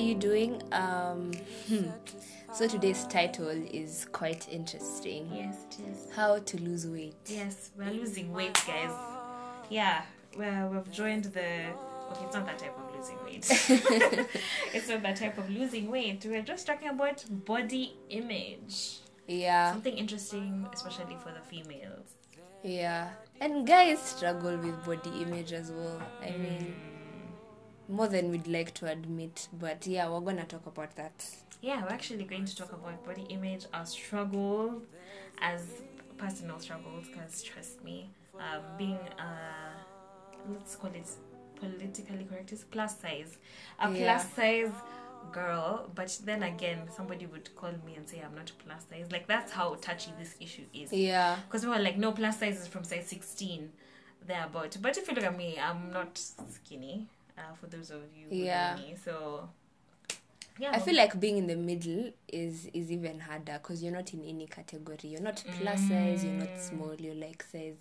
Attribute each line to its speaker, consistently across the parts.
Speaker 1: You doing? Um, hmm. So today's title is quite interesting.
Speaker 2: Yes, it is.
Speaker 1: How to lose weight.
Speaker 2: Yes, we're losing weight, guys. Yeah, well, we've joined the. Okay, it's not that type of losing weight. it's not that type of losing weight. We're just talking about body image.
Speaker 1: Yeah,
Speaker 2: Something interesting, especially for the females.
Speaker 1: yeah. And guys struggle with body image as well. I mean, more than we'd like to admit. But yeah, we're gonna talk about that.
Speaker 2: Yeah, we're actually going to talk about body image, our struggles, as personal struggles, because trust me, uh, being, uh, let's call it politically correct, is plus size. A
Speaker 1: Yeah.
Speaker 2: plus size girl, but then again, somebody would call me and say I'm not plus size. Like, that's how touchy this issue is.
Speaker 1: Yeah,
Speaker 2: Because we were like, no, plus size is from size 16, thereabout. But if you look at me, I'm not skinny, uh, for those of you who
Speaker 1: Yeah.
Speaker 2: know me. So, yeah.
Speaker 1: I feel like being in the middle is is even harder because you're not in any category. You're not plus size. You're not small. You're like size.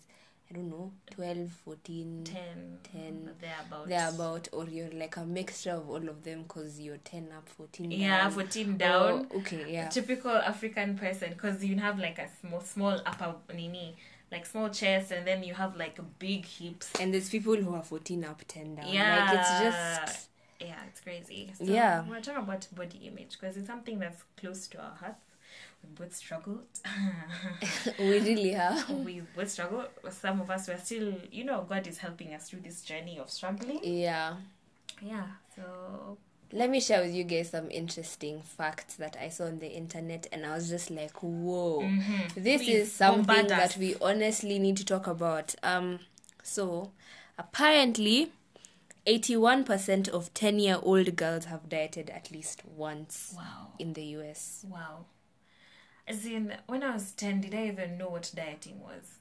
Speaker 1: I don't know, 12, 14,
Speaker 2: 10,
Speaker 1: 10,
Speaker 2: thereabout.
Speaker 1: thereabout, or you're like a mixture of all of them because you're 10 up, 14
Speaker 2: Yeah, 14 down.
Speaker 1: Okay, yeah.
Speaker 2: Typical African person because you have like a small, small upper nini, like small chest, and then you have like big hips.
Speaker 1: And there's people who are 14 up, 10 down.
Speaker 2: Yeah.
Speaker 1: Like it's just.
Speaker 2: Yeah, it's crazy. So
Speaker 1: Yeah.
Speaker 2: We're talking about body image because it's something that's close to our hearts. We both struggled.
Speaker 1: We really have.
Speaker 2: we both struggled. Some of us were still, you know, God is helping us through this journey of struggling.
Speaker 1: Yeah.
Speaker 2: Yeah. So
Speaker 1: Let me share with you guys some interesting facts that I saw on the internet, and I was just like, whoa, this
Speaker 2: Please,
Speaker 1: is something that we honestly need to talk about. Um, so apparently, 81% of 10 year old girls have dieted at least once
Speaker 2: wow.
Speaker 1: in the US.
Speaker 2: Wow. As in, when I was 10, did I even know what dieting was?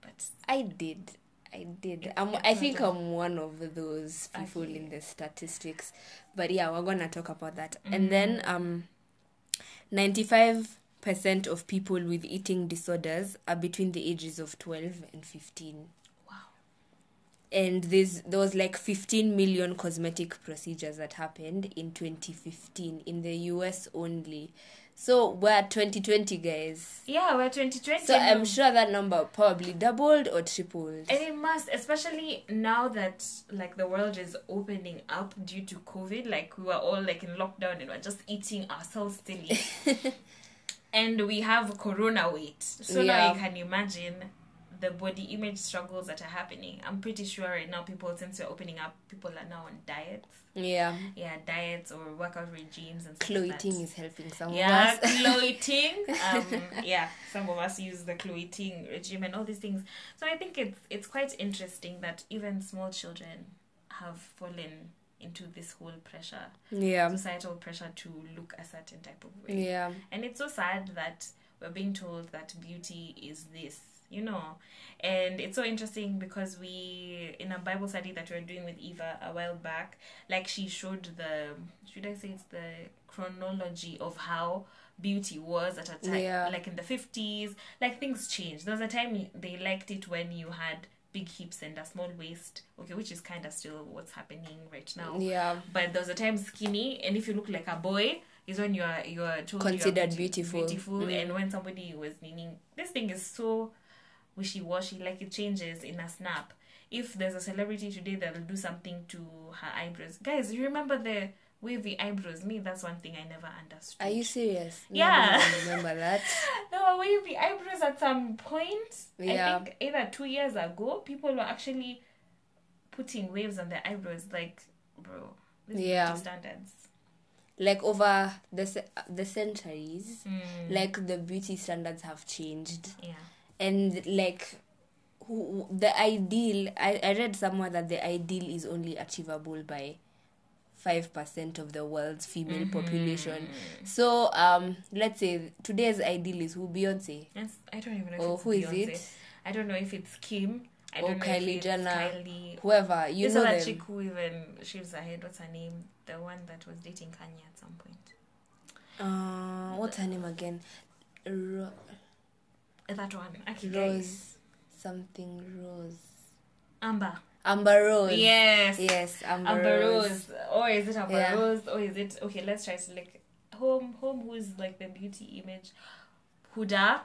Speaker 2: But
Speaker 1: I did. I did. I'm, I think I'm one of those people
Speaker 2: Okay.
Speaker 1: in the statistics. But yeah, we're gonna talk about that.
Speaker 2: Mm.
Speaker 1: And then um 95% of people with eating disorders are between the ages of 12 and 15.
Speaker 2: wow.
Speaker 1: And there's there was like 15 million cosmetic procedures that happened in 2015 in the US only. So we're 2020 guys.
Speaker 2: Yeah, we're 2020.
Speaker 1: So I'm sure that number probably doubled or tripled.
Speaker 2: And it must, especially now that like the world is opening up due to COVID. Like we were all like in lockdown and we're just eating ourselves silly. and we have corona weight. So now
Speaker 1: Yeah.
Speaker 2: you can imagine the body image struggles that are happening. I'm pretty sure right now people since we're opening up, people are now on diets.
Speaker 1: Yeah.
Speaker 2: Yeah, diets or workout regimes and stuff like
Speaker 1: is helping some
Speaker 2: yeah,
Speaker 1: of us.
Speaker 2: cloiting. Um, yeah, some of us use the cloiting regime and all these things. So I think it's it's quite interesting that even small children have fallen into this whole pressure,
Speaker 1: yeah.
Speaker 2: societal pressure to look a certain type of way.
Speaker 1: Yeah.
Speaker 2: And it's so sad that we're being told that beauty is this, you know. And it's so interesting because we, in a Bible study that we were doing with Eva a while back, like she showed the, should I say it's the chronology of how beauty was at a time,
Speaker 1: Yeah.
Speaker 2: like in the 50s, like things changed. There was a time they liked it when you had big hips and a small waist, okay, which is kind of still what's happening right now
Speaker 1: Yeah.
Speaker 2: but there was a time skinny and if you look like a boy is when you are you are told
Speaker 1: Considered
Speaker 2: you are
Speaker 1: beautiful.
Speaker 2: beautiful
Speaker 1: Mm.
Speaker 2: and when somebody was meaning this thing is so wishy-washy like it changes in a snap if there's a celebrity today that'll do something to her eyebrows guys you remember the wavy eyebrows me that's one thing i never understood
Speaker 1: Are you serious? No,
Speaker 2: Yeah.
Speaker 1: I remember that.
Speaker 2: there were wavy eyebrows at some point
Speaker 1: Yeah.
Speaker 2: i think either two years ago people were actually putting waves on their eyebrows like bro this
Speaker 1: Yeah.
Speaker 2: beauty standards
Speaker 1: Like over the the centuries,
Speaker 2: Mm.
Speaker 1: like the beauty standards have changed,
Speaker 2: Yeah.
Speaker 1: And like who, the ideal. I I read somewhere that the ideal is only achievable by five percent of the world's female
Speaker 2: Mm-hmm.
Speaker 1: population. So um, let's say today's ideal is who Beyonce.
Speaker 2: Yes, I don't even know it's
Speaker 1: who is
Speaker 2: Beyonce.
Speaker 1: it?
Speaker 2: I don't know if it's Kim. I
Speaker 1: Or
Speaker 2: don't know
Speaker 1: Kylie
Speaker 2: if it's
Speaker 1: Jenner.
Speaker 2: Kylie.
Speaker 1: Whoever you know
Speaker 2: other
Speaker 1: them.
Speaker 2: chick who even shaves her head. What's her name? The one that was dating Kanye at some point.
Speaker 1: Uh, what's her name again? Ro-
Speaker 2: That one. Actually, guys.
Speaker 1: Rose something Rose.
Speaker 2: Amber.
Speaker 1: Amber Rose.
Speaker 2: Yes.
Speaker 1: Yes, Amber,
Speaker 2: Amber
Speaker 1: Rose.
Speaker 2: Rose. Or is it Amber
Speaker 1: Yeah.
Speaker 2: Rose? Or is it okay, let's try to like home home who's like the beauty image. Huddah.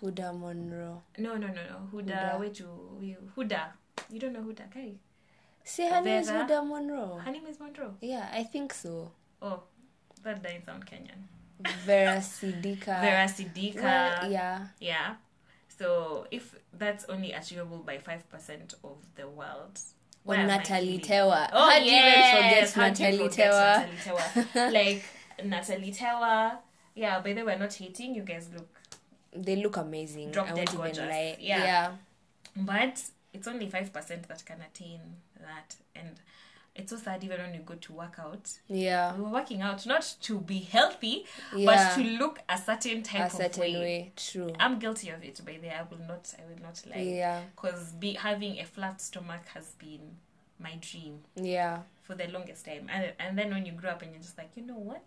Speaker 1: Huddah Monroe.
Speaker 2: No no no no. Huddah,
Speaker 1: Huddah.
Speaker 2: wait to we Huddah. You don't know Huddah, Kai.
Speaker 1: See, her name is Huddah Monroe.
Speaker 2: Her name is Monroe.
Speaker 1: Yeah, I think so.
Speaker 2: Oh, that doesn't sound Kenyan.
Speaker 1: Vera Sidika.
Speaker 2: Vera Sidika.
Speaker 1: Well, yeah.
Speaker 2: Yeah. So if that's only achievable by five percent of the world.
Speaker 1: Or
Speaker 2: where am I
Speaker 1: Natalie? Tewa.
Speaker 2: Oh,
Speaker 1: How do you even
Speaker 2: yes.
Speaker 1: forget
Speaker 2: How do you
Speaker 1: Natalie
Speaker 2: forget
Speaker 1: Tewa?
Speaker 2: Natalie Tewa? like Natalie Tewa. Yeah, by the way, we're not hating. You guys look,
Speaker 1: They look amazing.
Speaker 2: Drop
Speaker 1: I
Speaker 2: dead
Speaker 1: won't even
Speaker 2: gorgeous.
Speaker 1: lie.
Speaker 2: Yeah.
Speaker 1: yeah.
Speaker 2: but it's only five percent that can attain that, and it's so sad even when you go to work out.
Speaker 1: Yeah.
Speaker 2: We were working out not to be healthy,
Speaker 1: Yeah.
Speaker 2: but to look a certain type
Speaker 1: A
Speaker 2: of
Speaker 1: certain
Speaker 2: way.
Speaker 1: way. True.
Speaker 2: I'm guilty of it. By the I will not. I will not lie.
Speaker 1: Yeah.
Speaker 2: because be having a flat stomach has been my dream
Speaker 1: Yeah.
Speaker 2: for the longest time and and then when you grow up and you're just like you know what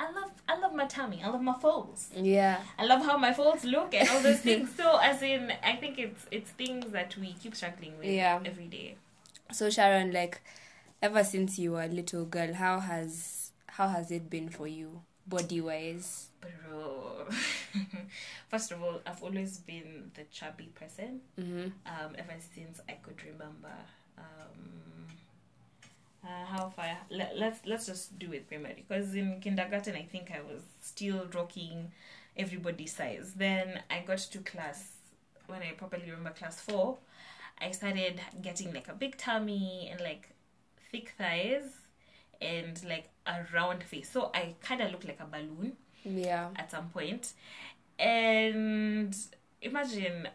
Speaker 2: i love i love my tummy i love my folds
Speaker 1: Yeah.
Speaker 2: i love how my folds look and all those things so as in i think it's it's things that we keep struggling with
Speaker 1: Yeah.
Speaker 2: every day
Speaker 1: So Sharon, like, ever since you were a little girl, how has how has it been for you, body wise?
Speaker 2: bro first of all i've always been the chubby person
Speaker 1: Mm-hmm.
Speaker 2: um, ever since I could remember. Um, uh, how far? Let, let's let's just do it primary because in kindergarten I think I was still rocking everybody's size. Then I got to class when I properly remember class four. I started getting like a big tummy and like thick thighs and like a round face. So I kind of looked like a balloon
Speaker 1: Yeah.
Speaker 2: at some point. And imagine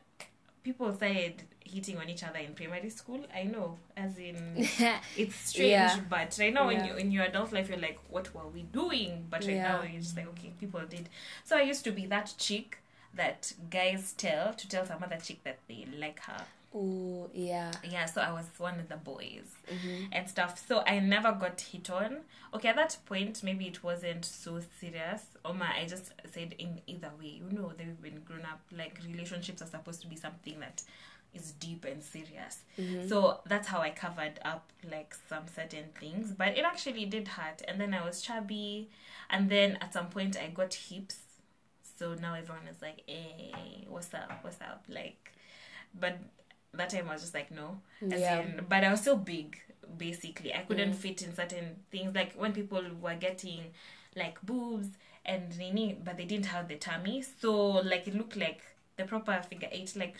Speaker 2: people started hitting on each other in primary school. I know, as in it's strange,
Speaker 1: Yeah.
Speaker 2: but right now in your in your adult life you're like, what were we doing? But right
Speaker 1: Yeah.
Speaker 2: now you're just like, okay, people did. So I used to be that chick that guys tell to tell some other chick that they like her.
Speaker 1: Oh, yeah.
Speaker 2: Yeah, so I was one of the boys
Speaker 1: Mm-hmm.
Speaker 2: and stuff. So I never got hit on. Okay, at that point, maybe it wasn't so serious. Oma, I just said in either way, you know, they've been grown up. Like relationships are supposed to be something that is deep and serious.
Speaker 1: Mm-hmm.
Speaker 2: So that's how I covered up like some certain things. But it actually did hurt. And then I was chubby, and then at some point I got hips. So now everyone is like, "Hey, what's up? What's up?" Like, but that time I was just like, no. As
Speaker 1: Yeah.
Speaker 2: in, but I was still big, basically. I couldn't
Speaker 1: Mm.
Speaker 2: fit in certain things. Like when people were getting like boobs and nini, but they didn't have the tummy. So like it looked like the proper figure eight, like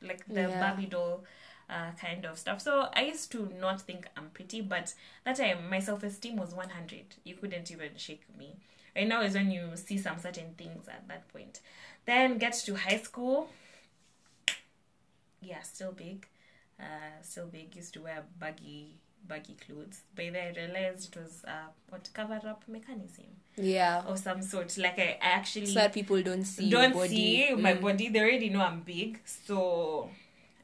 Speaker 2: like the
Speaker 1: Yeah.
Speaker 2: Barbie doll uh, kind of stuff. So I used to not think I'm pretty, but that time my self esteem was 100. You couldn't even shake me. Right now is when you see some certain things at that point. Then get to high school. Yeah, still big. Uh, still big. Used to wear baggy baggy clothes. By then I realized it was uh, what cover up mechanism
Speaker 1: Yeah.
Speaker 2: of some sort. Like I, I actually
Speaker 1: So that people don't see
Speaker 2: don't
Speaker 1: body.
Speaker 2: see my
Speaker 1: Mm.
Speaker 2: body they already know i'm big so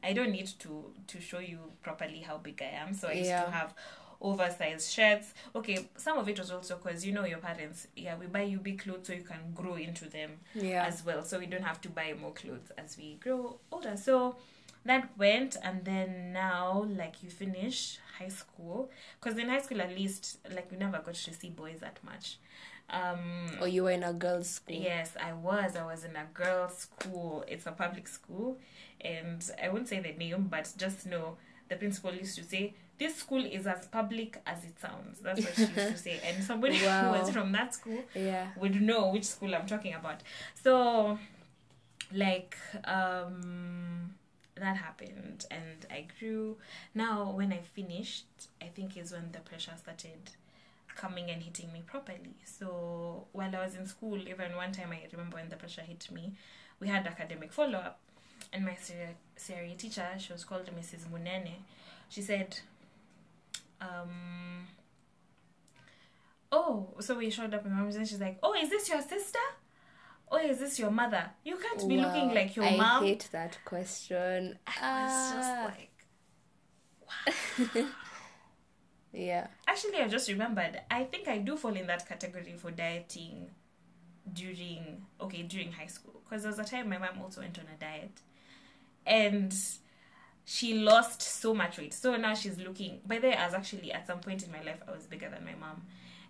Speaker 2: i don't need to to show you properly how big i am so i used
Speaker 1: Yeah.
Speaker 2: to have oversized shirts okay some of it was also because you know your parents yeah we buy you big clothes so you can grow into them
Speaker 1: Yeah.
Speaker 2: as well so we don't have to buy more clothes as we grow older so that went and then now like you finish high school because in high school at least like we never got to see boys that much um
Speaker 1: Or you were in a girls' school.
Speaker 2: Yes, I was. I was in a girls' school. It's a public school, and I won't say the name, but just know the principal used to say, "This school is as public as it sounds." That's what she used to say, and somebody
Speaker 1: Wow.
Speaker 2: who was from that school
Speaker 1: Yeah.
Speaker 2: would know which school I'm talking about. So, like, um, that happened, and I grew. Now, when I finished, I think is when the pressure started coming and hitting me properly. So while I was in school, even one time I remember when the pressure hit me, we had academic follow up, and my CRE teacher, she was called Mrs. Munene, she said, um, "Oh, so we showed up in mom's and she's like, oh, is this your sister?" Oh, is this your mother? You can't be looking like your
Speaker 1: I
Speaker 2: mom.
Speaker 1: I hate that question.
Speaker 2: I was
Speaker 1: Ah.
Speaker 2: just like,
Speaker 1: yeah.
Speaker 2: Actually, I just remembered. I think I do fall in that category for dieting during okay during high school because there was a time my mom also went on a diet, and she lost so much weight. So now she's looking. By the way, I was actually at some point in my life I was bigger than my mom.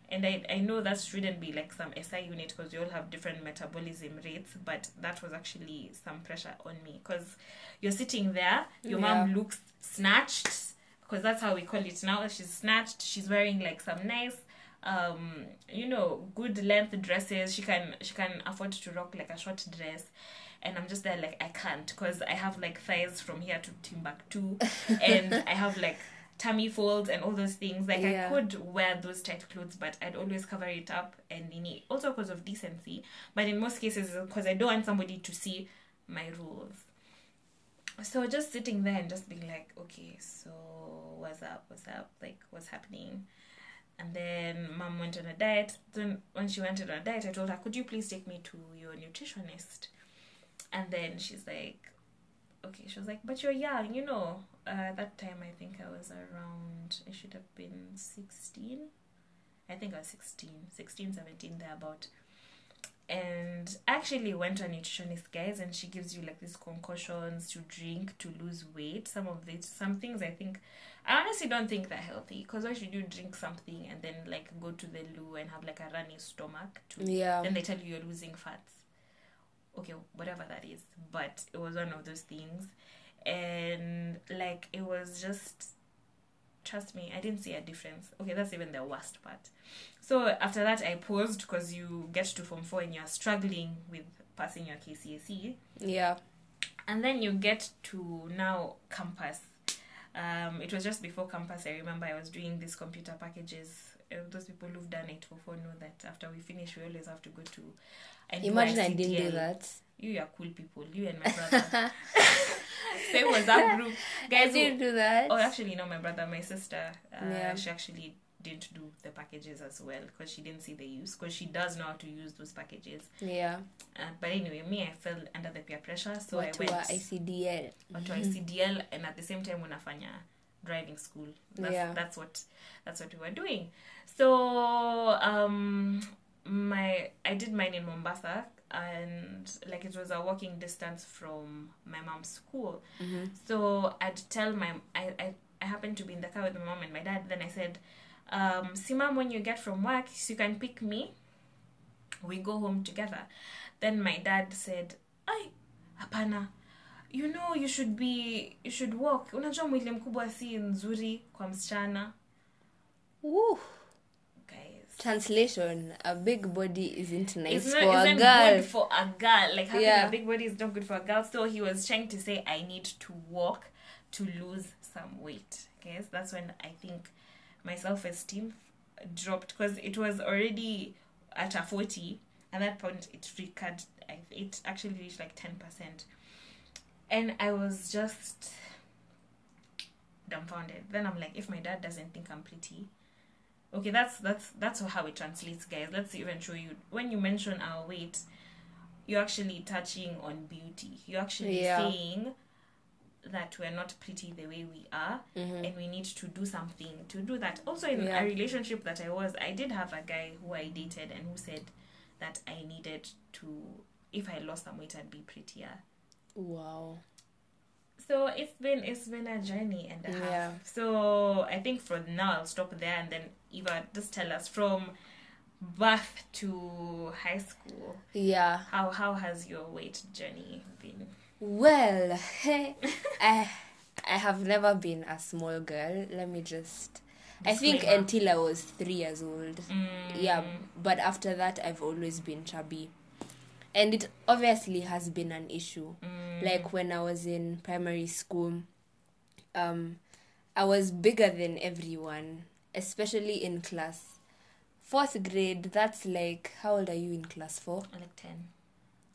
Speaker 2: And I, I know that shouldn't be like some SI unit because you all have different metabolism rates, but that was actually some pressure on me because you're sitting there, your mom looks snatched because that's how we call it now. She's snatched. She's wearing like some nice, um, you know, good length dresses. She can she can afford to rock like a short dress, and I'm just there like I can't because I have like thighs from here to Timbuktu, and I have like tummy folds and all those things. Like
Speaker 1: Yeah.
Speaker 2: I could wear those tight clothes, but I'd always cover it up and in it. Also because of decency, but in most cases because I don't want somebody to see my rules. So just sitting there and just being like okay so what's up? What's up? Like what's happening? And then mom went on a diet. Then when she went on a diet i told her could you please take me to your nutritionist? And then she's like okay. She was like but you're young you know uh, that time i think i was around i should have been 16 i think i was 16 16 17 thereabout. And I actually went to a nutritionist guys and she gives you like these concoctions to drink to lose weight. Some of these some things i think i honestly don't think they're healthy because why should you drink something and then like go to the loo and have like a runny stomach to
Speaker 1: Yeah.
Speaker 2: then they tell you you're losing fats. Okay whatever that is. But it was one of those things and like it was just trust me i didn't see a difference. Okay that's even the worst part. So after that i paused because you get to form 4 and you're struggling with passing your kcse
Speaker 1: Yeah.
Speaker 2: and then you get to now campus. Um, it was just before campus i remember i was doing these computer packages. Uh, those people who've done 844 know that after we finish we always have to go to and
Speaker 1: Imagine I didn't do that.
Speaker 2: You are cool people you and my brother same that group guys who-
Speaker 1: didn't do that.
Speaker 2: Oh, actually, no, my brother, my sister, uh,
Speaker 1: Yeah.
Speaker 2: she actually didn't do the packages as well because she didn't see the use because she does know how to use those packages.
Speaker 1: Yeah.
Speaker 2: Uh, but anyway, me, I fell under the peer pressure, so
Speaker 1: Watu
Speaker 2: I went
Speaker 1: ICDL.
Speaker 2: to ICDL, and at the same time, unafanya driving school. That's,
Speaker 1: Yeah.
Speaker 2: that's what that's what we were doing. So um, my I did mine in Mombasa, and like it was a walking distance from my mom's school.
Speaker 1: Mhm.
Speaker 2: So I'd tell my I, I I happened to be in the car with my mom and my dad. Then I said, um, "See, mom, when you get from work, you can pick me. We go home together." Then my dad said, "Ai, hapana. You know you should be you should walk. Unajua mwili mkubwa si nzuri kwa msichana."
Speaker 1: Woo. Translation: A big body isn't nice
Speaker 2: it's
Speaker 1: for
Speaker 2: not
Speaker 1: a girl.
Speaker 2: good for a girl. Like having
Speaker 1: Yeah.
Speaker 2: a big body is not good for a girl. So he was trying to say I need to walk to lose some weight. Okay, so that's when I think my self esteem dropped because it was already at a forty. At that point, it recurred. It actually reached like ten percent, and I was just dumbfounded. Then I'm like, if my dad doesn't think I'm pretty, okay that's that's that's how it translates guys let's even show you when you mention our weight you're actually touching on beauty you're actually
Speaker 1: Yeah.
Speaker 2: saying that we're not pretty the way we are
Speaker 1: Mhm.
Speaker 2: and we need to do something to do that also in
Speaker 1: Yeah.
Speaker 2: a relationship that i was i did have a guy who i dated and who said that i needed to if i lost some weight i'd be prettier
Speaker 1: Wow.
Speaker 2: so it's been it's been a journey and a half.
Speaker 1: Yeah.
Speaker 2: So I think for now I'll stop there and then Eva just tell us from birth to high school
Speaker 1: Yeah.
Speaker 2: how how has your weight journey been?
Speaker 1: Well, I I have never been a small girl. Let me just. I think until I was three years old.
Speaker 2: Mm,
Speaker 1: Yeah, but after that, I've always been chubby, and it obviously has been an issue.
Speaker 2: mm,
Speaker 1: Like when I was in primary school, um, I was bigger than everyone, especially in class. Fourth grade, that's like how old are you in class four?
Speaker 2: like ten.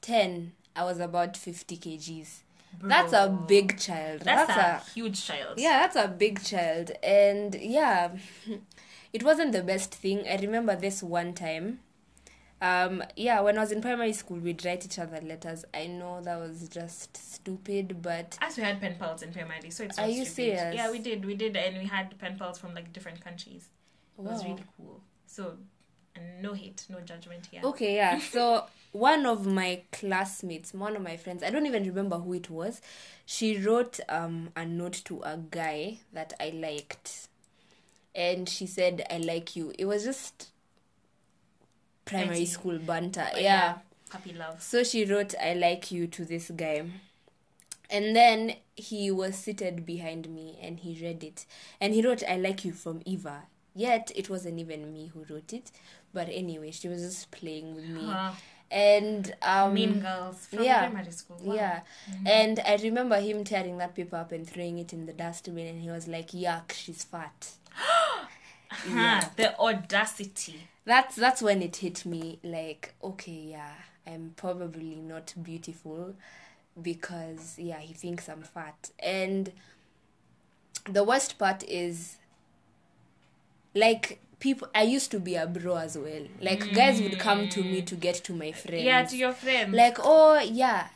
Speaker 1: 10 i was about 50 kgs that's a big child
Speaker 2: That's,
Speaker 1: that's,
Speaker 2: a, huge child.
Speaker 1: yeah that's a big child and yeah it wasn't the best thing i remember this one time um yeah when i was in primary school we'd write each other letters i know that was just stupid but
Speaker 2: As we had pen pals in primary, so it's
Speaker 1: Are you
Speaker 2: stupid.
Speaker 1: serious?
Speaker 2: Yeah, we did, we did, and we had pen pals from like different countries. It was really cool. So, and no hate, no judgment here.
Speaker 1: Okay, yeah. So one of my classmates, one of my friends, I don't even remember who it was. She wrote um a note to a guy that I liked. And she said, I like you. It was just primary school banter.
Speaker 2: But
Speaker 1: yeah.
Speaker 2: puppy love.
Speaker 1: So she wrote, I like you to this guy. And then he was seated behind me and he read it. And he wrote, I like you from Eva. Yet it wasn't even me who wrote it. But anyway, she was just playing with me.
Speaker 2: Huh.
Speaker 1: And um
Speaker 2: mean girls from
Speaker 1: yeah.
Speaker 2: primary school. Wow.
Speaker 1: yeah. And I remember him tearing that paper up and throwing it in the dustbin and he was like, Yuck, she's fat.
Speaker 2: Huh, The audacity.
Speaker 1: That's that's when it hit me like okay yeah i'm probably not beautiful because yeah he thinks i'm fat and the worst part is like people i used to be a bro as well like guys would come to me to get to my friends
Speaker 2: Yeah, to your friends.
Speaker 1: like oh yeah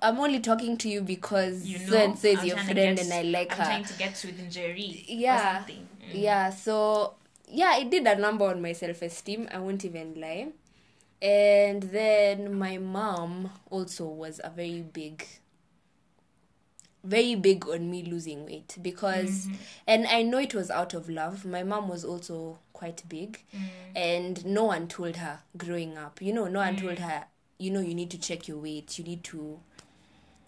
Speaker 1: i'm only talking to you because
Speaker 2: you know,
Speaker 1: so and so is
Speaker 2: I'm
Speaker 1: your friend
Speaker 2: get-
Speaker 1: and i like
Speaker 2: I'm
Speaker 1: her
Speaker 2: trying to get to with Njeri.
Speaker 1: yeah
Speaker 2: Or something. Mm.
Speaker 1: yeah so yeah it did a number on my self-esteem i won't even lie. And then my mom also was a very big very big on me losing weight because mm-hmm. and i know it was out of love. My mom was also quite big mm. and no one told her growing up. You know no one told mm. her you know you need to check your weight you need to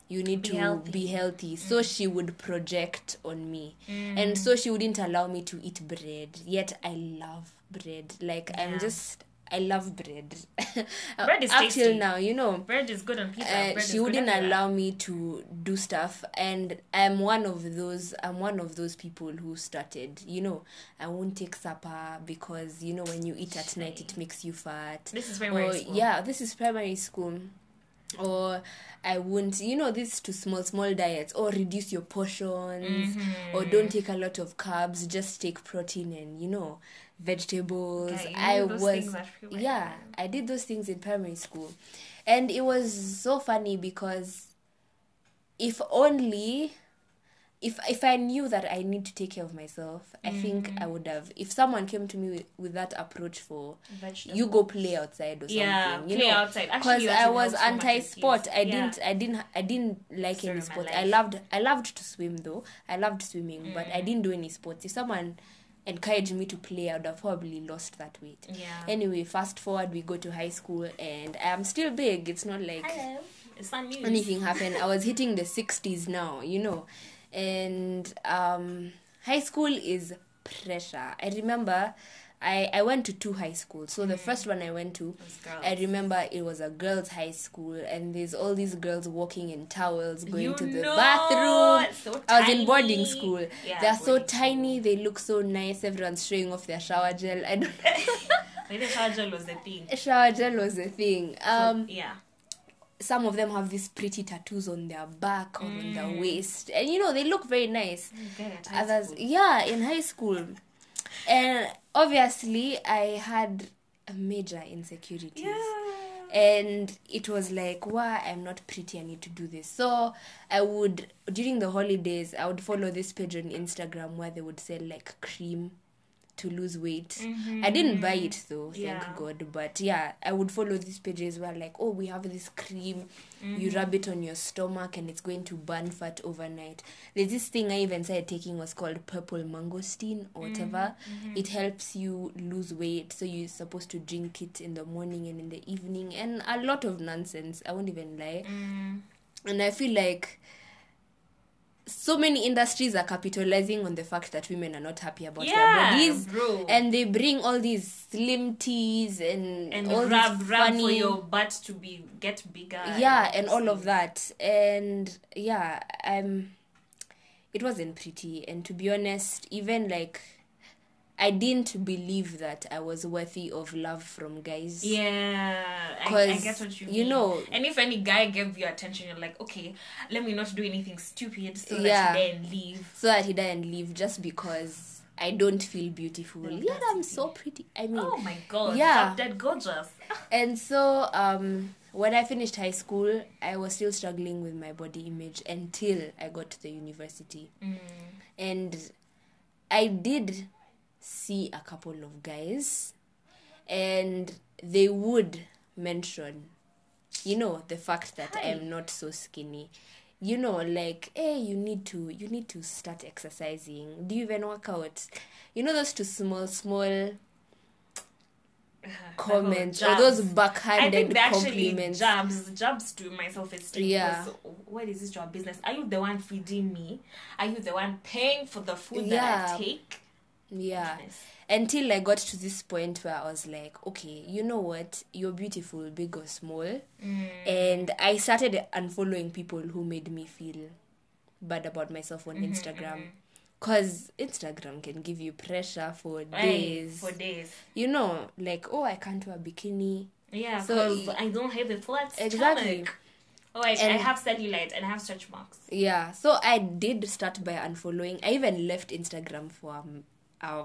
Speaker 1: you need
Speaker 2: Be
Speaker 1: to
Speaker 2: healthy.
Speaker 1: be healthy. So she would project on me. And so she wouldn't allow me to eat bread. Yet i love bread. Like i'm just i love bread.
Speaker 2: Bread is
Speaker 1: up
Speaker 2: tasty.
Speaker 1: till now you know.
Speaker 2: Bread is good on pizza.
Speaker 1: uh, she wouldn't allow me to do stuff. And i'm one of those i'm one of those people who started you know i won't take supper because you know when you eat at night it makes you fat.
Speaker 2: This is primary
Speaker 1: or
Speaker 2: school.
Speaker 1: yeah this is primary school or i won't you know this to small small diets or reduce your portions or
Speaker 2: Mm-hmm.
Speaker 1: don't take a lot of carbs just take protein and you know vegetables.
Speaker 2: You
Speaker 1: i was yeah i did those things in primary school. And it was so funny because if only if if i knew that i need to take care of myself i think i would have if someone came to me with, with that approach for
Speaker 2: Vegetables.
Speaker 1: you go play outside or something
Speaker 2: Yeah,
Speaker 1: you
Speaker 2: play
Speaker 1: know
Speaker 2: outside.
Speaker 1: Because i was
Speaker 2: help so much with
Speaker 1: anti-sport i
Speaker 2: Yeah.
Speaker 1: didn't i didn't i didn't like any sport i loved i loved to swim though i loved swimming but
Speaker 2: Mm.
Speaker 1: i didn't do any sports if someone encouraged me to play i would have probably lost that weight
Speaker 2: Yeah.
Speaker 1: anyway fast forward we go to high school and i'm still big it's not like
Speaker 2: Hello. It's not news.
Speaker 1: anything happened i was hitting the 60s now you know and um high school is pressure. I remember i i went to two high schools. So the first one i went to i remember it was a girls high school and there's all these girls walking in towels going
Speaker 2: You
Speaker 1: to the
Speaker 2: know,
Speaker 1: bathroom.
Speaker 2: so
Speaker 1: i was in boarding school.
Speaker 2: Yeah,
Speaker 1: they're so tiny they look so nice. Everyone's showing off their shower gel. I don't
Speaker 2: Maybe shower gel was the thing.
Speaker 1: shower gel was the thing. Um
Speaker 2: yeah.
Speaker 1: Some of them have these pretty tattoos on their back or on
Speaker 2: Mm.
Speaker 1: their waist and you know they look very nice others
Speaker 2: school.
Speaker 1: yeah in high school and obviously i had a major insecurities
Speaker 2: Yeah.
Speaker 1: and it was like why i'm not pretty i need to do this so i would during the holidays i would follow this page on instagram where they would sell like cream to lose weight. I didn't buy it though thank
Speaker 2: Mm-hmm. Yeah.
Speaker 1: god but yeah i would follow these pages where like oh we have this cream. You rub it on your stomach and it's going to burn fat overnight. There's this thing i even started taking was called purple mangosteen or whatever. It helps you lose weight so you're supposed to drink it in the morning and in the evening and a lot of nonsense i won't even lie.
Speaker 2: Mm.
Speaker 1: and i feel like so many industries are capitalizing on the fact that women are not happy about their
Speaker 2: Yeah,
Speaker 1: bodies
Speaker 2: bro.
Speaker 1: and they bring all these slim teas and,
Speaker 2: and
Speaker 1: all
Speaker 2: rub
Speaker 1: these
Speaker 2: rub
Speaker 1: funny
Speaker 2: for your butt to be get bigger.
Speaker 1: yeah and all of that and yeah um it wasn't pretty and to be honest even like i didn't believe that i was worthy of love from guys
Speaker 2: Yeah, I, I get what you
Speaker 1: you
Speaker 2: mean.
Speaker 1: know-
Speaker 2: and if any guy gave you attention, you're like, okay, let me not do anything stupid so
Speaker 1: Yeah.
Speaker 2: that he then leave.
Speaker 1: so that he didn't leave just because i don't feel beautiful yeah i'm so pretty i mean
Speaker 2: Oh my god,
Speaker 1: Yeah.
Speaker 2: drop dead gorgeous.
Speaker 1: and so um when i finished high school i was still struggling with my body image until i got to the university and i did see a couple of guys and they would mention you know the fact that
Speaker 2: Hi.
Speaker 1: i'm not so skinny you know like hey you need to you need to start exercising do you even work out you know those two small small comments or those
Speaker 2: I think
Speaker 1: backhanded
Speaker 2: they actually
Speaker 1: compliments
Speaker 2: jabs jabs to my self esteem.
Speaker 1: Yeah.
Speaker 2: because What is this your business? Are you the one feeding me? Are you the one paying for the food
Speaker 1: Yeah.
Speaker 2: that I take?
Speaker 1: Yeah until I got to this point where I was like, okay, you know what? You're beautiful, big or small.
Speaker 2: Mm.
Speaker 1: And I started unfollowing people who made me feel bad about myself on
Speaker 2: Mm-hmm,
Speaker 1: Instagram. Because Instagram can give you pressure for
Speaker 2: Aye,
Speaker 1: days.
Speaker 2: for days.
Speaker 1: You know, like, oh, I can't wear bikini.
Speaker 2: Yeah,
Speaker 1: So
Speaker 2: because I don't have a flat
Speaker 1: Exactly.
Speaker 2: stomach. Oh, I, I
Speaker 1: And-
Speaker 2: have cellulite and I have stretch marks.
Speaker 1: Yeah, so I did start by unfollowing. I even left Instagram for um, uh,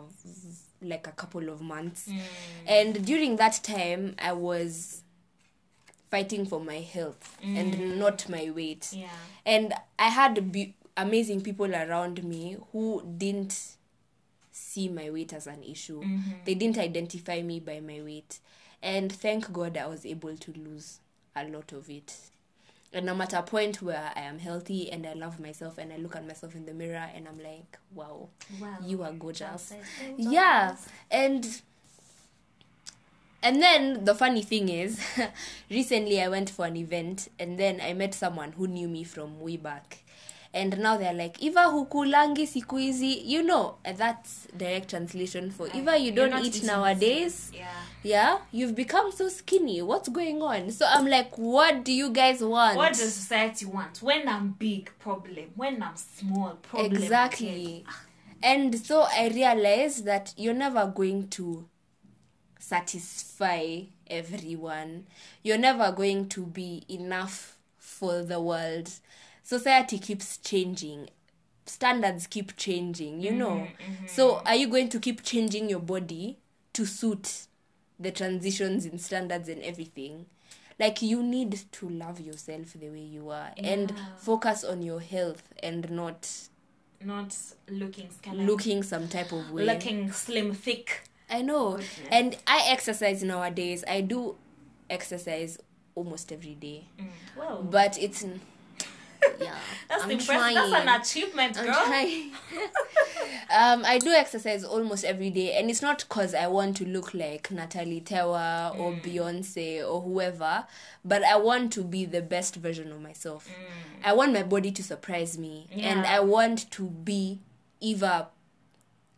Speaker 1: like a couple of months.
Speaker 2: Mm.
Speaker 1: And during that time, I was fighting for my health and not my weight.
Speaker 2: Yeah.
Speaker 1: And I had be- amazing people around me who didn't see my weight as an issue. They didn't identify me by my weight. And thank God I was able to lose a lot of it. And I'm at a point where I am healthy and I love myself and I look at myself in the mirror and I'm like, wow,
Speaker 2: Wow.
Speaker 1: you are gorgeous. Yeah. And and then the funny thing is, recently I went for an event and then I met someone who knew me from way back. And now they're like, Eva hukulangi siku hizi. You know, that's direct translation for Eva, you don't eat nowadays.
Speaker 2: Yeah.
Speaker 1: Yeah, you've become so skinny. What's going on? So I'm like, what do you guys want?
Speaker 2: What does society want? When I'm big, problem. When I'm small, problem.
Speaker 1: exactly and so i realized that you're never going to satisfy everyone you're never going to be enough for the world society keeps changing standards keep changing you know so are you going to keep changing your body to suit the transitions in standards and everything like you need to love yourself the way you are and focus on your health and not
Speaker 2: Not looking
Speaker 1: looking some type of way.
Speaker 2: Looking slim, thick.
Speaker 1: I know.
Speaker 2: Goodness.
Speaker 1: And I exercise nowadays. I do exercise almost every day.
Speaker 2: Mm. Well,
Speaker 1: But it's yeah.
Speaker 2: that's
Speaker 1: I'm
Speaker 2: impressive.
Speaker 1: trying.
Speaker 2: That's an achievement,
Speaker 1: I'm
Speaker 2: girl.
Speaker 1: trying. um, I do exercise almost every day, and it's not because I want to look like Natalie Tewa or
Speaker 2: Mm.
Speaker 1: Beyonce or whoever, but I want to be the best version of myself.
Speaker 2: Mm.
Speaker 1: I want my body to surprise me, and I want to be Eva.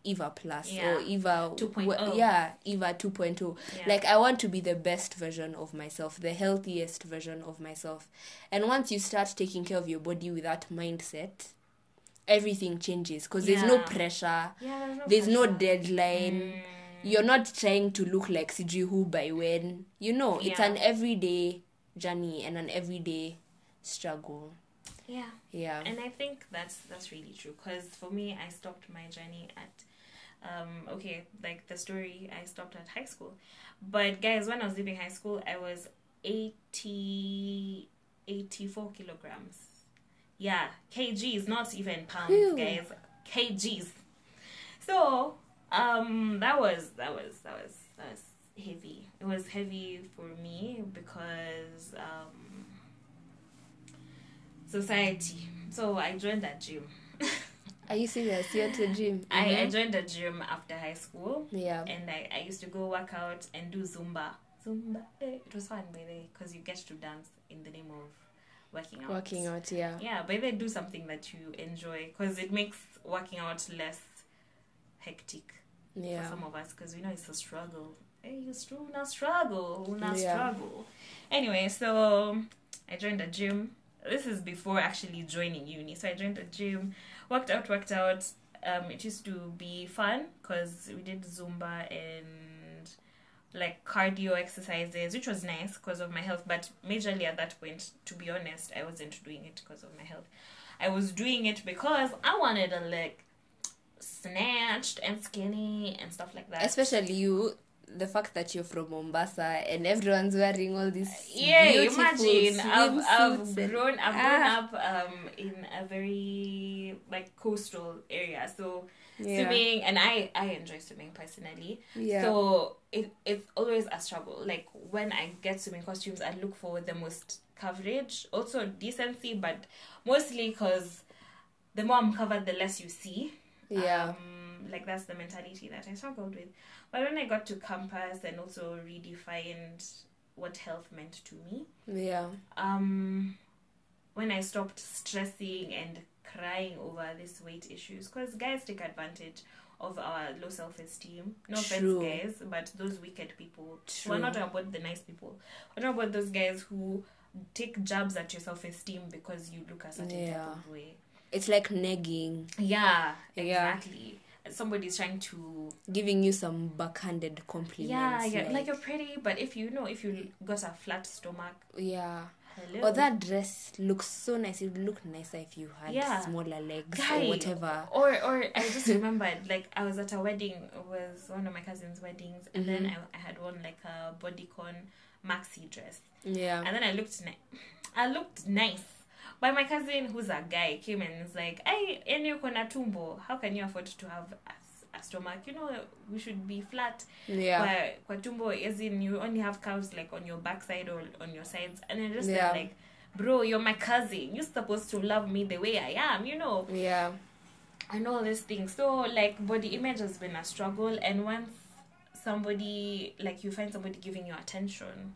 Speaker 1: Eva plus
Speaker 2: Yeah.
Speaker 1: or Eva
Speaker 2: 2.0.
Speaker 1: wh- yeah Eva 2.0
Speaker 2: Yeah.
Speaker 1: like I want to be the best version of myself the healthiest version of myself and once you start taking care of your body with that mindset everything changes because there's no pressure
Speaker 2: Yeah, there's no
Speaker 1: there's no deadline
Speaker 2: Mm.
Speaker 1: you're not trying to look like Siji who by when you know it's an everyday journey and an everyday struggle
Speaker 2: Yeah.
Speaker 1: yeah
Speaker 2: and i think that's that's really true because for me i stopped my journey at um okay like the story i stopped at high school. But guys when i was leaving high school i was 80 84 kilograms. Yeah kgs not even pounds guys. kgs. So um that was that was that was that was heavy. It was heavy for me because um society. So I joined that gym.
Speaker 1: Are you serious you're to the gym
Speaker 2: I, I
Speaker 1: Mhm.
Speaker 2: joined a gym after high school,
Speaker 1: yeah
Speaker 2: and I, I used to go work out and do Zumba. Zumba, eh, it was fun by the way, because you get to dance in the name of working out.
Speaker 1: working out yeah
Speaker 2: Yeah, but they do something that you enjoy because it makes working out less hectic
Speaker 1: yeah
Speaker 2: for some of us because we know it's a struggle. Hey, you stru- una struggle, una
Speaker 1: Yeah.
Speaker 2: struggle. Anyway, so I joined a gym. This is before actually joining uni. So I joined a gym, worked out, worked out. Um, it used to be fun because we did Zumba and like cardio exercises, which was nice because of my health. But majorly at that point, to be honest, I wasn't doing it because of my health. I was doing it because I wanted to look snatched and skinny and stuff like that.
Speaker 1: especially you the fact that you're from Mombasa and everyone's wearing all these
Speaker 2: yeah, imagine I've, I've grown I've grown
Speaker 1: Ah.
Speaker 2: up um in a very like coastal area, so
Speaker 1: Yeah.
Speaker 2: swimming and i i enjoy swimming personally
Speaker 1: Yeah.
Speaker 2: so it it's always a struggle like when i get swimming costumes i look for the most coverage also decency but mostly because the more i'm covered the less you see
Speaker 1: Yeah.
Speaker 2: um, like that's the mentality that i struggled with but when i got to campus and also redefined what health meant to me
Speaker 1: yeah.
Speaker 2: um when i stopped stressing and crying over these weight issues because guys take advantage of our low self-esteem no
Speaker 1: True.
Speaker 2: offense guys but those wicked people
Speaker 1: True.
Speaker 2: we're not about the nice people we're talking about those guys who take jabs at your self-esteem because you look a certain type of way
Speaker 1: It's like nagging,
Speaker 2: yeah
Speaker 1: Yeah.
Speaker 2: Somebody's trying to
Speaker 1: giving you some backhanded compliments.
Speaker 2: yeah yeah like, you're pretty but if you know if you got a flat stomach
Speaker 1: yeah.
Speaker 2: hello
Speaker 1: Or that dress looks so nice. It would look nicer if you had
Speaker 2: Yeah.
Speaker 1: smaller legs
Speaker 2: Guy,
Speaker 1: or whatever.
Speaker 2: Or or I just remembered like I was at a wedding. It was one of my cousin's weddings, and then
Speaker 1: Mhm.
Speaker 2: I, I had worn like a bodycon maxi dress,
Speaker 1: Yeah.
Speaker 2: and then I looked ni- I looked nice. But my cousin, who's a guy, came and was like, "I any kona tumbo. How can you afford to have a stomach? You know, we should be flat.
Speaker 1: Yeah.
Speaker 2: Kwa, kwa tumbo, as in you only have curves like on your backside or on your sides, and I just
Speaker 1: Yeah.
Speaker 2: like." Bro, you're my cousin. You're supposed to love me the way I am, you know
Speaker 1: Yeah.
Speaker 2: and all these things. So like body image has been a struggle and once somebody like you find somebody giving you attention,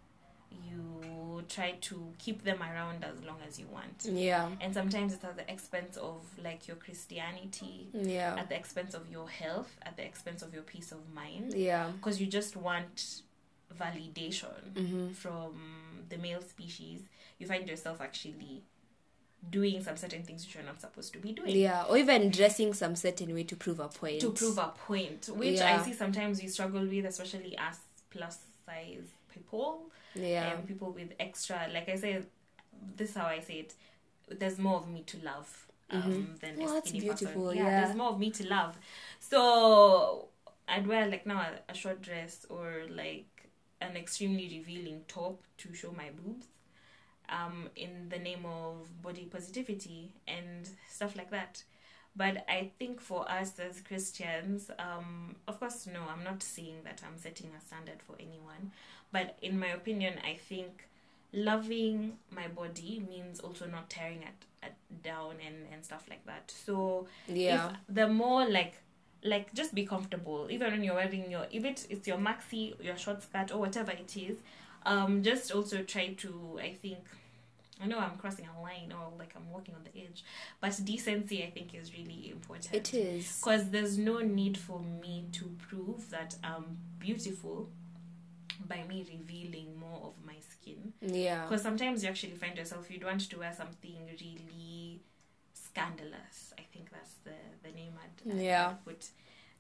Speaker 2: try to keep them around as long as you want.
Speaker 1: Yeah.
Speaker 2: And sometimes it's at the expense of like your Christianity,
Speaker 1: Yeah.
Speaker 2: at the expense of your health, at the expense of your peace of mind.
Speaker 1: Yeah.
Speaker 2: Because you just want validation
Speaker 1: Mm-hmm.
Speaker 2: from the male species. You find yourself actually doing some certain things which you're not supposed to be doing.
Speaker 1: Yeah. Or even dressing some certain way to prove a point.
Speaker 2: to prove a point, which
Speaker 1: Yeah.
Speaker 2: I see sometimes we struggle with, especially as plus size people
Speaker 1: Yeah.
Speaker 2: and people with extra. Like I say, this is how I say it. There's more of me to love um,
Speaker 1: Mhm.
Speaker 2: than a
Speaker 1: that's beautiful,
Speaker 2: person.
Speaker 1: yeah.
Speaker 2: there's more of me to love. So I'd wear like now a, a short dress or like an extremely revealing top to show my boobs. Um, in the name of body positivity and stuff like that. But I think for us as Christians, um, of course, no, I'm not saying that I'm setting a standard for anyone. But in my opinion, I think loving my body means also not tearing it, it down and, and stuff like that. So
Speaker 1: Yeah.
Speaker 2: if the more like like just be comfortable even when you're wearing your if it, it's your maxi your short skirt or whatever it is um just also try to i think i know i'm crossing a line or like i'm walking on the edge but decency i think is really important
Speaker 1: It is.
Speaker 2: because there's no need for me to prove that i'm beautiful by me revealing more of my skin
Speaker 1: Yeah.
Speaker 2: because sometimes you actually find yourself you'd want to wear something really scandalous. I think that's the the name I'd, I'd
Speaker 1: Yeah.
Speaker 2: put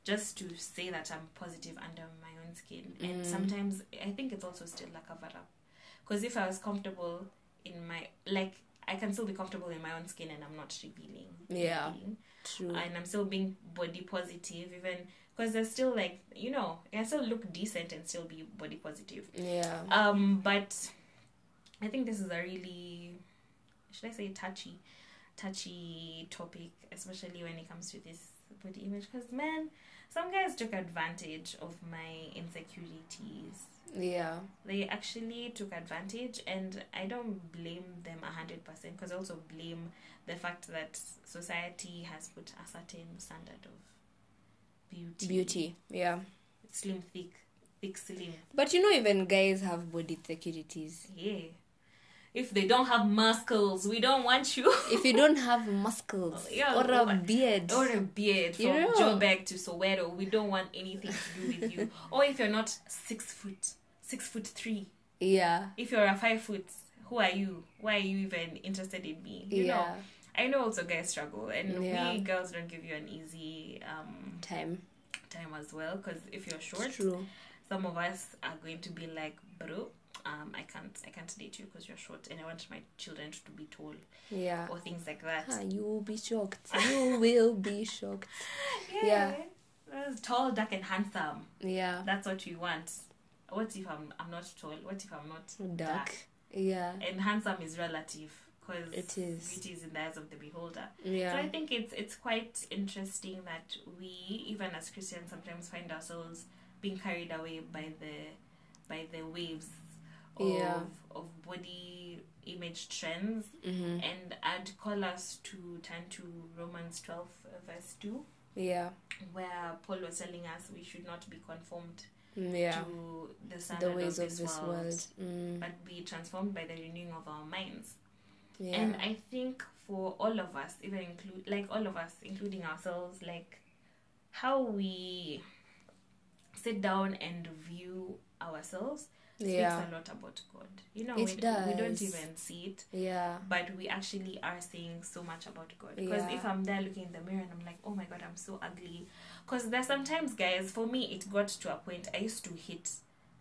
Speaker 2: just to say that I'm positive under my own skin. And
Speaker 1: Mm.
Speaker 2: sometimes I think it's also still a cover up. Because if I was comfortable in my like I can still be comfortable in my own skin and I'm not revealing.
Speaker 1: Yeah.
Speaker 2: anything.
Speaker 1: True.
Speaker 2: And I'm still being body positive even because there's still like you know, I still look decent and still be body positive.
Speaker 1: Yeah.
Speaker 2: Um, but I think this is a really, should I say, touchy, touchy topic, especially when it comes to this body image. Because man, some guys took advantage of my insecurities.
Speaker 1: Yeah.
Speaker 2: They actually took advantage, and I don't blame them a hundred percent. Because I also blame the fact that society has put a certain standard of beauty,
Speaker 1: Beauty. Yeah.
Speaker 2: slim, thick, thick, slim.
Speaker 1: But you know, even guys have body insecurities.
Speaker 2: Yeah. If they don't have muscles, we don't want you.
Speaker 1: If you don't have muscles
Speaker 2: Yeah,
Speaker 1: or a beard,
Speaker 2: or a beard from
Speaker 1: You know.
Speaker 2: Joburg to Soweto, we don't want anything to do with you. or if you're not six foot, six foot three.
Speaker 1: yeah,
Speaker 2: If you're a five foot, who are you? Why are you even interested in me? You know.
Speaker 1: Yeah,
Speaker 2: I know also guys struggle, and
Speaker 1: Yeah.
Speaker 2: we girls don't give you an easy um,
Speaker 1: time.
Speaker 2: time as well. Because if you're short,
Speaker 1: true.
Speaker 2: some of us are going to be like, bro, um, I can't, I can't date you because you're short, and I want my children to be tall
Speaker 1: Yeah.
Speaker 2: or things like that.
Speaker 1: Ah, you will be shocked. You will be shocked. Yeah.
Speaker 2: Uh, Tall, dark, and handsome.
Speaker 1: Yeah.
Speaker 2: That's what we want. What if I'm I'm not tall? What if I'm not
Speaker 1: Dark. Yeah.
Speaker 2: And handsome is relative because
Speaker 1: It is.
Speaker 2: beauty is in the eyes of the beholder.
Speaker 1: yeah
Speaker 2: So I think it's it's quite interesting that we, even as Christians, sometimes find ourselves being carried away by the by the waves of
Speaker 1: Yeah.
Speaker 2: of body image trends,
Speaker 1: mm-hmm.
Speaker 2: and I'd call us to turn to Romans twelve verse two,
Speaker 1: yeah
Speaker 2: where Paul was telling us we should not be conformed
Speaker 1: yeah
Speaker 2: to the
Speaker 1: the ways
Speaker 2: of
Speaker 1: of
Speaker 2: this,
Speaker 1: this
Speaker 2: world,
Speaker 1: world mm.
Speaker 2: but be transformed by the renewing of our minds.
Speaker 1: Yeah
Speaker 2: And I think for all of us, even include like all of us, including ourselves, like how we sit down and view ourselves speaks
Speaker 1: yeah
Speaker 2: a lot about God. You know,
Speaker 1: It
Speaker 2: we, we don't even see it,
Speaker 1: yeah
Speaker 2: but we actually are saying so much about God. Because
Speaker 1: Yeah.
Speaker 2: if I'm there looking in the mirror and I'm like, oh my God, I'm so ugly. Because there's sometimes, guys, for me, it got to a point I used to hit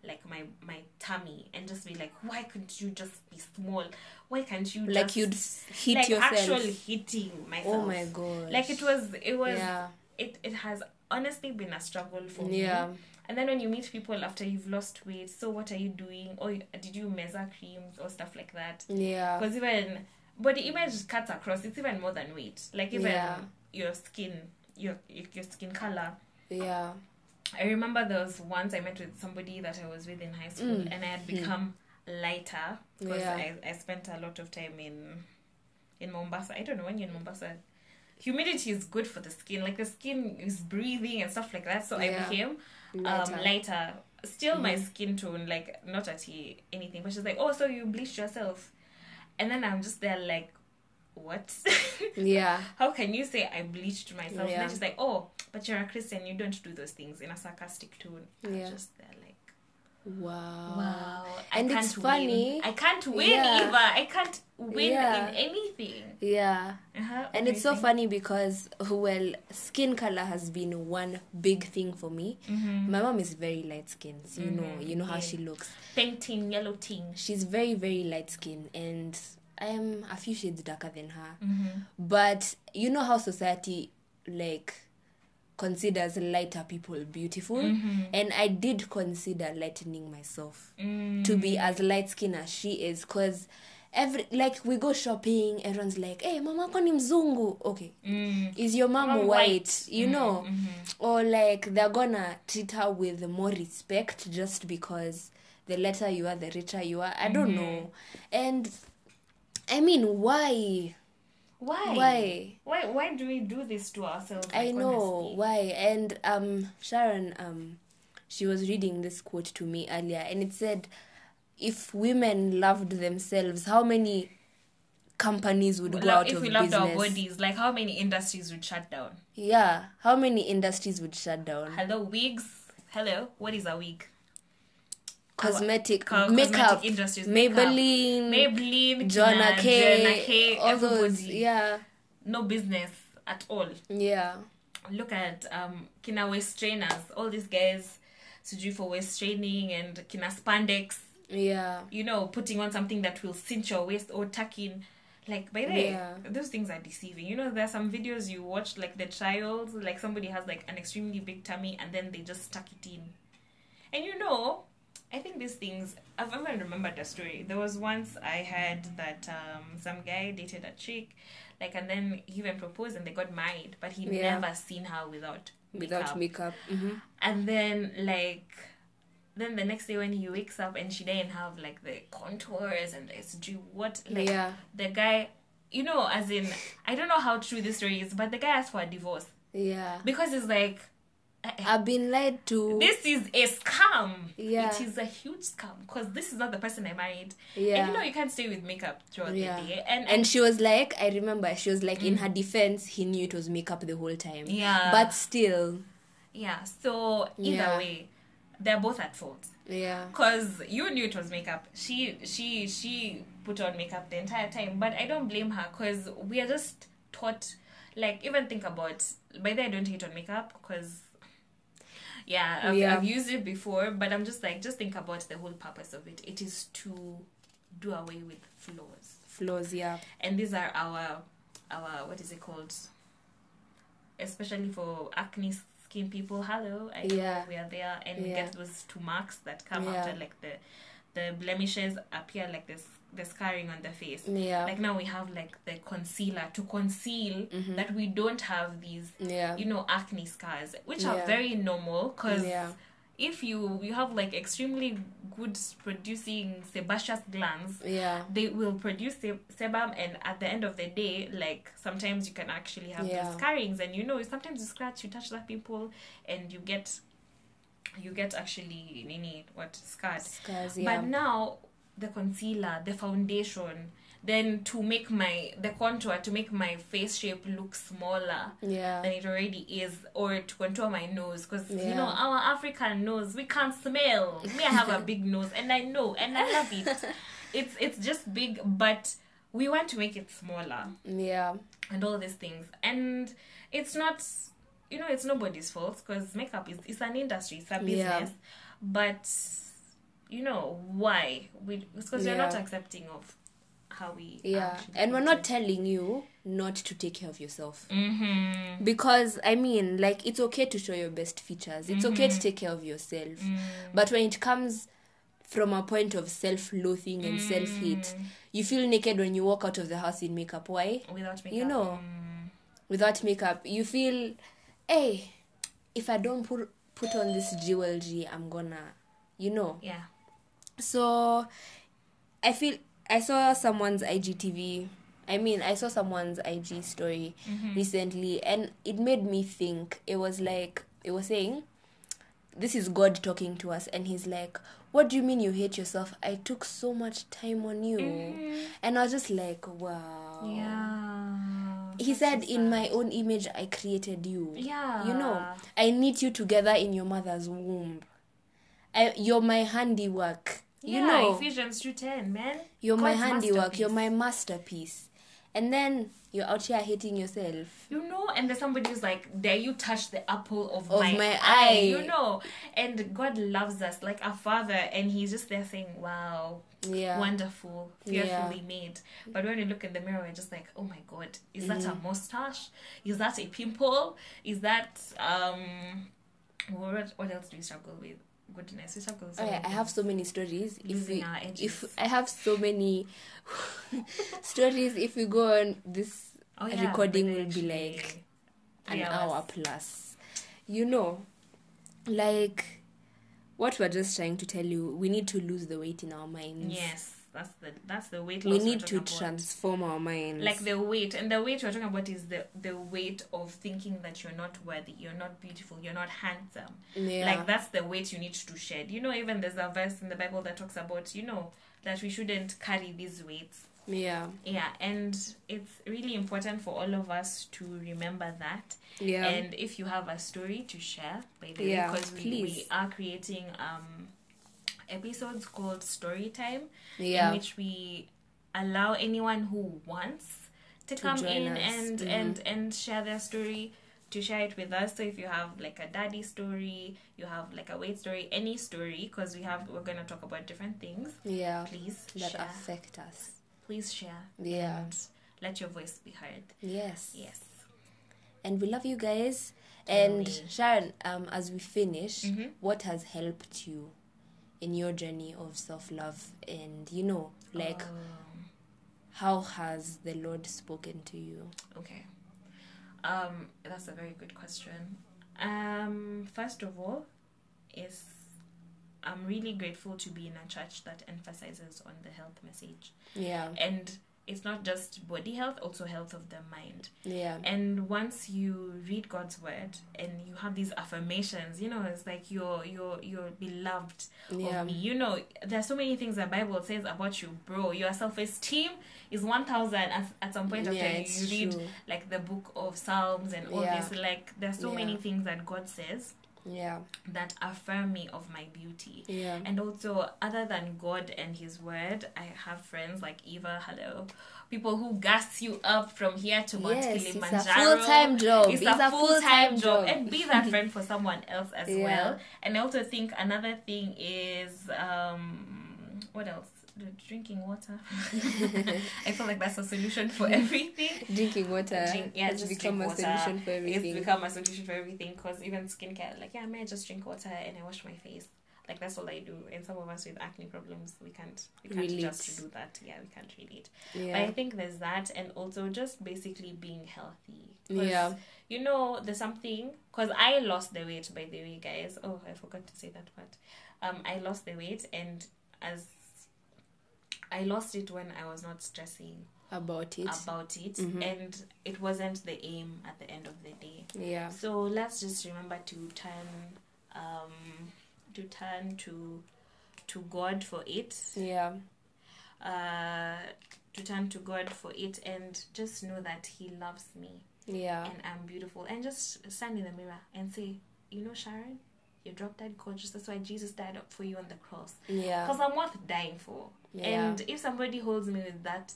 Speaker 2: like my my tummy and just be like, why couldn't you just be small? Why can't you
Speaker 1: like
Speaker 2: just
Speaker 1: you'd hit
Speaker 2: like
Speaker 1: yourself
Speaker 2: actual hitting myself.
Speaker 1: oh my god
Speaker 2: Like it was, it was,
Speaker 1: yeah
Speaker 2: it it has honestly been a struggle for me.
Speaker 1: yeah
Speaker 2: And then when you meet people after you've lost weight, so what are you doing? Or did you measure creams or stuff like that?
Speaker 1: yeah
Speaker 2: Because even body image cuts across. It's even more than weight. Like even
Speaker 1: Yeah.
Speaker 2: your skin, your your skin color.
Speaker 1: yeah
Speaker 2: I remember there was once I met with somebody that I was with in high school,
Speaker 1: Mm.
Speaker 2: and I had become lighter because
Speaker 1: Yeah.
Speaker 2: I, I spent a lot of time in in Mombasa. I don't know when you're in Mombasa, humidity is good for the skin. Like the skin is breathing and stuff like that. So
Speaker 1: Yeah.
Speaker 2: I became
Speaker 1: Lighter.
Speaker 2: um lighter. Still my
Speaker 1: Mhm.
Speaker 2: skin tone, like not at anything, but she's like, oh, so you bleached yourself, and then I'm just there like, what?
Speaker 1: yeah
Speaker 2: How can you say I bleached myself? And
Speaker 1: Yeah.
Speaker 2: then she's like, oh, but you're a Christian, you don't do those things in a sarcastic tone. I'm
Speaker 1: Yeah.
Speaker 2: just there like,
Speaker 1: wow
Speaker 2: wow.
Speaker 1: And
Speaker 2: I
Speaker 1: it's
Speaker 2: can't
Speaker 1: funny.
Speaker 2: Win. I can't win
Speaker 1: Yeah.
Speaker 2: either. I can't win
Speaker 1: Yeah.
Speaker 2: in anything.
Speaker 1: yeah
Speaker 2: Uh-huh.
Speaker 1: and it's so funny because well skin color has been one big thing for me
Speaker 2: Mhm.
Speaker 1: my mom is very light skinned so you know
Speaker 2: Mhm,
Speaker 1: you know how
Speaker 2: yeah.
Speaker 1: she looks
Speaker 2: Pink ting, yellow ting.
Speaker 1: she's very very light skinned and i am a few shades darker than her
Speaker 2: Mm-hmm.
Speaker 1: but you know how society like considers lighter people beautiful
Speaker 2: Mm-hmm.
Speaker 1: and i did consider lightening myself
Speaker 2: Mm.
Speaker 1: to be as light skinned as she is because every like we go shopping everyone's like hey mama yako ni mzungu okay
Speaker 2: Mm.
Speaker 1: is your mom
Speaker 2: Mom
Speaker 1: white,
Speaker 2: white.
Speaker 1: you know
Speaker 2: Mhm.
Speaker 1: or like they're gonna treat her with more respect just because the lighter you are the richer you are i don't
Speaker 2: Mm-hmm.
Speaker 1: know and i mean why
Speaker 2: Why?
Speaker 1: why
Speaker 2: Why? Why do we do this to ourselves?
Speaker 1: i know
Speaker 2: honestly?
Speaker 1: why and um sharon um she was reading this quote to me earlier and it said if women loved themselves how many companies would go
Speaker 2: Like,
Speaker 1: out
Speaker 2: if
Speaker 1: of
Speaker 2: we loved
Speaker 1: business
Speaker 2: our bodies, like how many industries would shut down?
Speaker 1: yeah how many industries would shut down
Speaker 2: Hello, wigs. Hello, what is a wig?
Speaker 1: Cosmetic
Speaker 2: Co-
Speaker 1: makeup
Speaker 2: industries, makeup.
Speaker 1: maybelline
Speaker 2: Maybelline,
Speaker 1: Jonna
Speaker 2: Kina,
Speaker 1: K,
Speaker 2: K,
Speaker 1: all those,
Speaker 2: everybody.
Speaker 1: yeah,
Speaker 2: No business at all.
Speaker 1: yeah,
Speaker 2: Look at um Kina waist trainers. All these guys, sujui for waist training and Kina spandex.
Speaker 1: yeah,
Speaker 2: You know, putting on something that will cinch your waist or tucking. Like by the way,
Speaker 1: Yeah.
Speaker 2: those things are deceiving. You know, there's some videos you watch like the trials, like somebody has like an extremely big tummy and then they just tuck it in. And you know, I think these things I've even remembered a story. There was once I heard that um some guy dated a chick, like and then he even proposed and they got married, but he
Speaker 1: Yeah.
Speaker 2: never seen her without
Speaker 1: without
Speaker 2: makeup.
Speaker 1: makeup. hmm
Speaker 2: And then like then the next day when he wakes up and she didn't have like the contours and the SG what like
Speaker 1: yeah,
Speaker 2: the guy you know, as in I don't know how true this story is, but the guy asked for a divorce.
Speaker 1: yeah.
Speaker 2: Because it's like
Speaker 1: I've been led to.
Speaker 2: this is a scam.
Speaker 1: Yeah.
Speaker 2: It is a huge scam because this is not the person I married.
Speaker 1: yeah.
Speaker 2: And you know you can't stay with makeup throughout
Speaker 1: Yeah.
Speaker 2: the day. And,
Speaker 1: and she was like, I remember, she was like, in her defense, he knew it was makeup the whole time.
Speaker 2: Mm. yeah.
Speaker 1: But still,
Speaker 2: yeah, so either
Speaker 1: Yeah.
Speaker 2: way, they're both at fault.
Speaker 1: yeah,
Speaker 2: Cause you knew it was makeup. She she she put on makeup the entire time, but I don't blame her. Cause we are just taught. Like even think about. By the way, I don't hate on makeup. Cause yeah, I've,
Speaker 1: Yeah.
Speaker 2: I've used it before, but I'm just like just think about the whole purpose of it. It is to do away with flaws,
Speaker 1: flaws, yeah,
Speaker 2: and these are our our what is it called? Especially for acne skin people. Hello, I
Speaker 1: Yeah.
Speaker 2: we are there, and we get those two marks that come
Speaker 1: Yeah.
Speaker 2: after like the the blemishes appear like this the scarring on the face.
Speaker 1: Yeah.
Speaker 2: Like now we have like the concealer to conceal
Speaker 1: Mm-hmm.
Speaker 2: that we don't have these,
Speaker 1: yeah.
Speaker 2: you know, acne scars, which
Speaker 1: Yeah.
Speaker 2: are very normal. Because
Speaker 1: Yeah.
Speaker 2: if you you have like extremely good producing sebaceous glands,
Speaker 1: Yeah.
Speaker 2: they will produce se- sebum, and at the end of the day, like sometimes you can actually have
Speaker 1: Yeah.
Speaker 2: scarrings, and you know, sometimes you scratch, you touch that pimple, and you get you get actually nini what scarred.
Speaker 1: Scars, yeah.
Speaker 2: But now the concealer, the foundation, then to make my the contour to make my face shape look smaller
Speaker 1: yeah.
Speaker 2: than it already is, or to contour my nose, because you know our African nose we can't smell. Me, I have a big nose, and I know, and I love it. It's it's just big, but we want to make it smaller
Speaker 1: Yeah.
Speaker 2: and all these things and it's not you know it's nobody's fault because makeup is it's an industry it's a
Speaker 1: Yeah.
Speaker 2: business but you know why we because we're not accepting of how we
Speaker 1: Yeah. And we're not telling you not to take care of yourself.
Speaker 2: mm-hmm.
Speaker 1: Because I mean, like it's okay to show your best features. It's okay to take care of yourself. But when it comes from a point of self-loathing and self-hate, you feel naked when you walk out of the house in makeup. Why?
Speaker 2: without makeup
Speaker 1: You know.
Speaker 2: Mm.
Speaker 1: Without makeup, you feel, hey, if I don't put put on this jewelry, I'm gonna, you know.
Speaker 2: yeah
Speaker 1: So I feel I saw someone's IGTV. I mean, I saw someone's IG story mm-hmm. recently, and it made me think. It was like it was saying, "This is God talking to us," and He's like, "What do you mean you hate yourself? I took so much time on you," mm-hmm. and I was just like, "Wow."
Speaker 2: yeah
Speaker 1: He said, "In my own image, I created you."
Speaker 2: yeah
Speaker 1: You know, I knit you together in your mother's womb. I, you're my handiwork.
Speaker 2: Yeah
Speaker 1: you know,
Speaker 2: Ephesians 2:10 man
Speaker 1: you're my handiwork. You're my masterpiece. And then you're out here hating yourself.
Speaker 2: You know, and there's somebody who's like, Dare you touch the apple of,
Speaker 1: Of
Speaker 2: my,
Speaker 1: my
Speaker 2: eye?
Speaker 1: eye.
Speaker 2: You know, and God loves us like a father, and He's just there saying, Wow,
Speaker 1: Yeah.
Speaker 2: wonderful,
Speaker 1: Yeah.
Speaker 2: fearfully made. But when you look in the mirror, we're just like, Oh my God, is that
Speaker 1: Mm-hmm.
Speaker 2: a mustache? Is that a pimple? Is that, um, what, what else do we struggle with? Goodness, we with so
Speaker 1: yeah, I have so many stories. If we, if. I have so many stories, if we go on this
Speaker 2: Oh, yeah,
Speaker 1: recording, will be like an
Speaker 2: hours.
Speaker 1: hour plus. You know, like what we're just trying to tell you, we need to lose the weight in our minds.
Speaker 2: Yes, that's the that's the weight
Speaker 1: we need to
Speaker 2: about.
Speaker 1: transform our minds.
Speaker 2: like the weight and the weight we're talking about is the the weight of thinking that you're not worthy you're not beautiful you're not handsome.
Speaker 1: Yeah.
Speaker 2: like that's the weight you need to shed. You know even there's a verse in the bible that talks about you know that we shouldn't carry these weights.
Speaker 1: Yeah,
Speaker 2: yeah and it's really important for all of us to remember that.
Speaker 1: Yeah,
Speaker 2: and if you have a story to share by the way
Speaker 1: Yeah,
Speaker 2: because we, we are creating um episodes called story time
Speaker 1: yeah.
Speaker 2: in which we allow anyone who wants to,
Speaker 1: To
Speaker 2: come in
Speaker 1: us.
Speaker 2: and
Speaker 1: Mhm.
Speaker 2: and and share their story to share it with us so if you have like a daddy story you have like a weight story any story because we have we're going to talk about different things
Speaker 1: yeah.
Speaker 2: please
Speaker 1: That
Speaker 2: share
Speaker 1: affect us.
Speaker 2: please share
Speaker 1: Yeah.
Speaker 2: let your voice be heard
Speaker 1: Yes.
Speaker 2: yes
Speaker 1: And we love you guys. And. Sharon, um, as we finish,
Speaker 2: Mhm.
Speaker 1: what has helped you in your journey of self love? And you know, like
Speaker 2: Um,
Speaker 1: how has the Lord spoken to you?
Speaker 2: Okay. Um, that's a very good question. Um, first of all, is I'm really grateful to be in a church that emphasizes on the health message.
Speaker 1: Yeah.
Speaker 2: And it's not just body health, also health of the mind.
Speaker 1: Yeah.
Speaker 2: And once you read God's word and you have these affirmations, you know, it's like you're you're you're beloved
Speaker 1: Yeah.
Speaker 2: of me. You know, there's so many things the Bible says about you, bro. Your self esteem is one thousand at, at some point of
Speaker 1: Yeah,
Speaker 2: time. You read
Speaker 1: true.
Speaker 2: like the book of Psalms and all
Speaker 1: Yeah.
Speaker 2: this. Like there's so
Speaker 1: Yeah.
Speaker 2: many things that God says
Speaker 1: Yeah.
Speaker 2: that affirm me of my beauty.
Speaker 1: Yeah.
Speaker 2: And also, other than God and His Word, I have friends like Eva. Hello, people who gas you up from here to Mount
Speaker 1: Yes, it's a
Speaker 2: Kilimanjaro.
Speaker 1: full-time job.
Speaker 2: It's,
Speaker 1: It's
Speaker 2: a,
Speaker 1: a
Speaker 2: full time
Speaker 1: full-time
Speaker 2: job.
Speaker 1: job.
Speaker 2: and be that friend for someone else as
Speaker 1: Yeah.
Speaker 2: well. And I also think another thing is um, what else? Drinking water. I feel like that's a solution for everything.
Speaker 1: Drinking water
Speaker 2: Drink- yeah,
Speaker 1: has
Speaker 2: just
Speaker 1: become a
Speaker 2: water.
Speaker 1: solution for everything.
Speaker 2: It's become a solution for everything because even skincare, like, yeah, I may just drink water and I wash my face. Like that's all I do. And some of us with acne problems, we can't we can't
Speaker 1: Relate.
Speaker 2: just do that. Yeah, we can't relate. But I think there's that, and also just basically being healthy.
Speaker 1: Yeah.
Speaker 2: You know, there's something because I lost the weight by the way, guys. Oh, I forgot to say that part. Um, I lost the weight, and as I lost it when I was not stressing
Speaker 1: About it.
Speaker 2: about it,
Speaker 1: Mhm.
Speaker 2: and it wasn't the aim at the end of the day.
Speaker 1: yeah.
Speaker 2: So let's just remember to turn, um, to turn to, to God for it
Speaker 1: Yeah.
Speaker 2: uh, to turn to God for it and just know that He loves me
Speaker 1: Yeah.
Speaker 2: and I'm beautiful. And just stand in the mirror and say, You know, Sharon, you dropped dead conscious. That's why Jesus died up for you on the cross.
Speaker 1: Yeah.
Speaker 2: Because I'm worth dying for.
Speaker 1: Yeah.
Speaker 2: And if somebody holds me with that,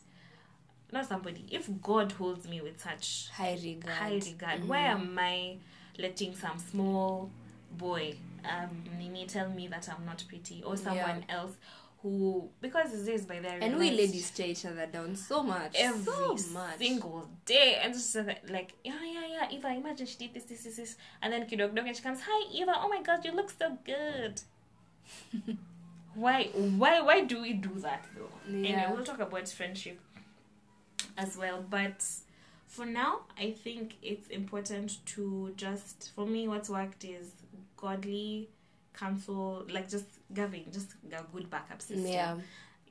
Speaker 2: not somebody, if God holds me with such
Speaker 1: High regard.
Speaker 2: high regard,
Speaker 1: Mhm.
Speaker 2: why am I letting some small boy, um, Nini, tell me that I'm not pretty or someone else who, because days by their
Speaker 1: And we ladies tear each other down so much.
Speaker 2: every
Speaker 1: so much.
Speaker 2: single day and just like yeah yeah yeah Eva imagine she did this this this this and then kidog dog and she comes hi Eva oh my god you look so good why why why do we do that though
Speaker 1: Yeah.
Speaker 2: anyway we'll talk about friendship as well but for now I think it's important to just for me what's worked is godly counsel like just giving just a good backup system
Speaker 1: Yeah.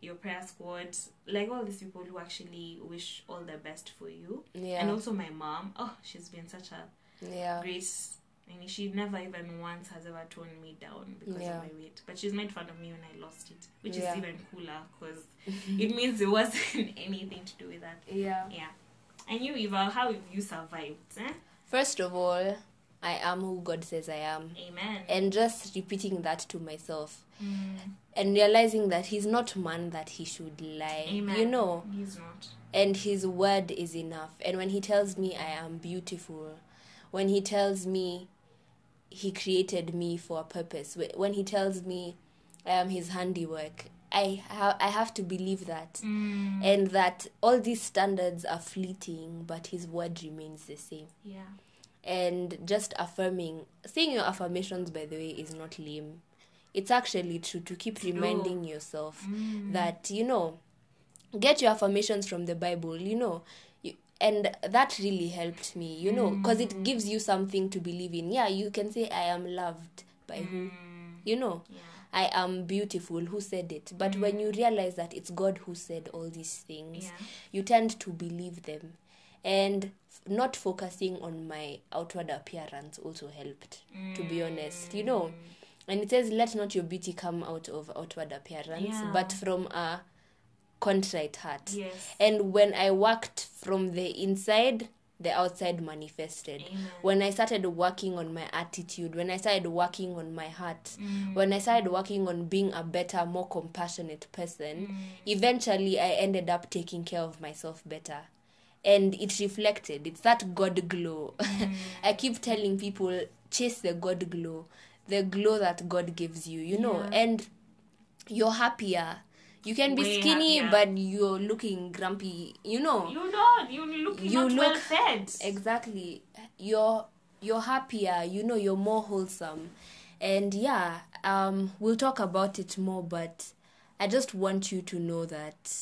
Speaker 2: your prayer squad, like all these people who actually wish all the best for you.
Speaker 1: Yeah.
Speaker 2: And also my mom. Oh, she's been such a
Speaker 1: yeah.
Speaker 2: great. I mean, she never even once has ever toned me down because
Speaker 1: Yeah.
Speaker 2: of my weight. But she's made fun of me when I lost it, which
Speaker 1: Yeah.
Speaker 2: is even cooler because it means it wasn't anything to do with that.
Speaker 1: Yeah.
Speaker 2: Yeah. And you, Eva, how have you survived? Eh?
Speaker 1: First of all, I am who God says I am.
Speaker 2: Amen.
Speaker 1: And just repeating that to myself
Speaker 2: Mm.
Speaker 1: and realizing that he's not man that he should lie.
Speaker 2: Amen.
Speaker 1: You know,
Speaker 2: He's not.
Speaker 1: and his word is enough. And when he tells me I am beautiful, when he tells me he created me for a purpose, when he tells me I am his handiwork, I ha- I have to believe that.
Speaker 2: Mm.
Speaker 1: And that all these standards are fleeting, but his word remains the same.
Speaker 2: Yeah.
Speaker 1: And just affirming saying your affirmations by the way is not lame. It's actually true to keep reminding yourself
Speaker 2: Mm.
Speaker 1: that you know get your affirmations from the bible you know. You, and that really helped me you know because it gives you something to believe in. Yeah you can say i am loved by who
Speaker 2: Mm.
Speaker 1: you know.
Speaker 2: Yeah.
Speaker 1: i am beautiful who said it? But when you realize that it's god who said all these things
Speaker 2: Yeah.
Speaker 1: you tend to believe them and not focusing on my outward appearance also helped to be honest you know and it says let not your beauty come out of outward appearance
Speaker 2: Yeah.
Speaker 1: but from a contrite heart
Speaker 2: Yes.
Speaker 1: and when i worked from the inside the outside manifested
Speaker 2: Amen.
Speaker 1: when i started working on my attitude when i started working on my heart
Speaker 2: Mm.
Speaker 1: when i started working on being a better more compassionate person
Speaker 2: Mm.
Speaker 1: eventually i ended up taking care of myself better and it reflected it's that god glow
Speaker 2: Mm.
Speaker 1: i keep telling people chase the god glow the glow that god gives you you know
Speaker 2: Yeah.
Speaker 1: and you're happier you can be
Speaker 2: Way
Speaker 1: skinny
Speaker 2: happier.
Speaker 1: but you're looking grumpy you know
Speaker 2: You know, you look
Speaker 1: You
Speaker 2: not well
Speaker 1: look-
Speaker 2: fed.
Speaker 1: exactly you're you're happier you know you're more wholesome and yeah um we'll talk about it more but i just want you to know that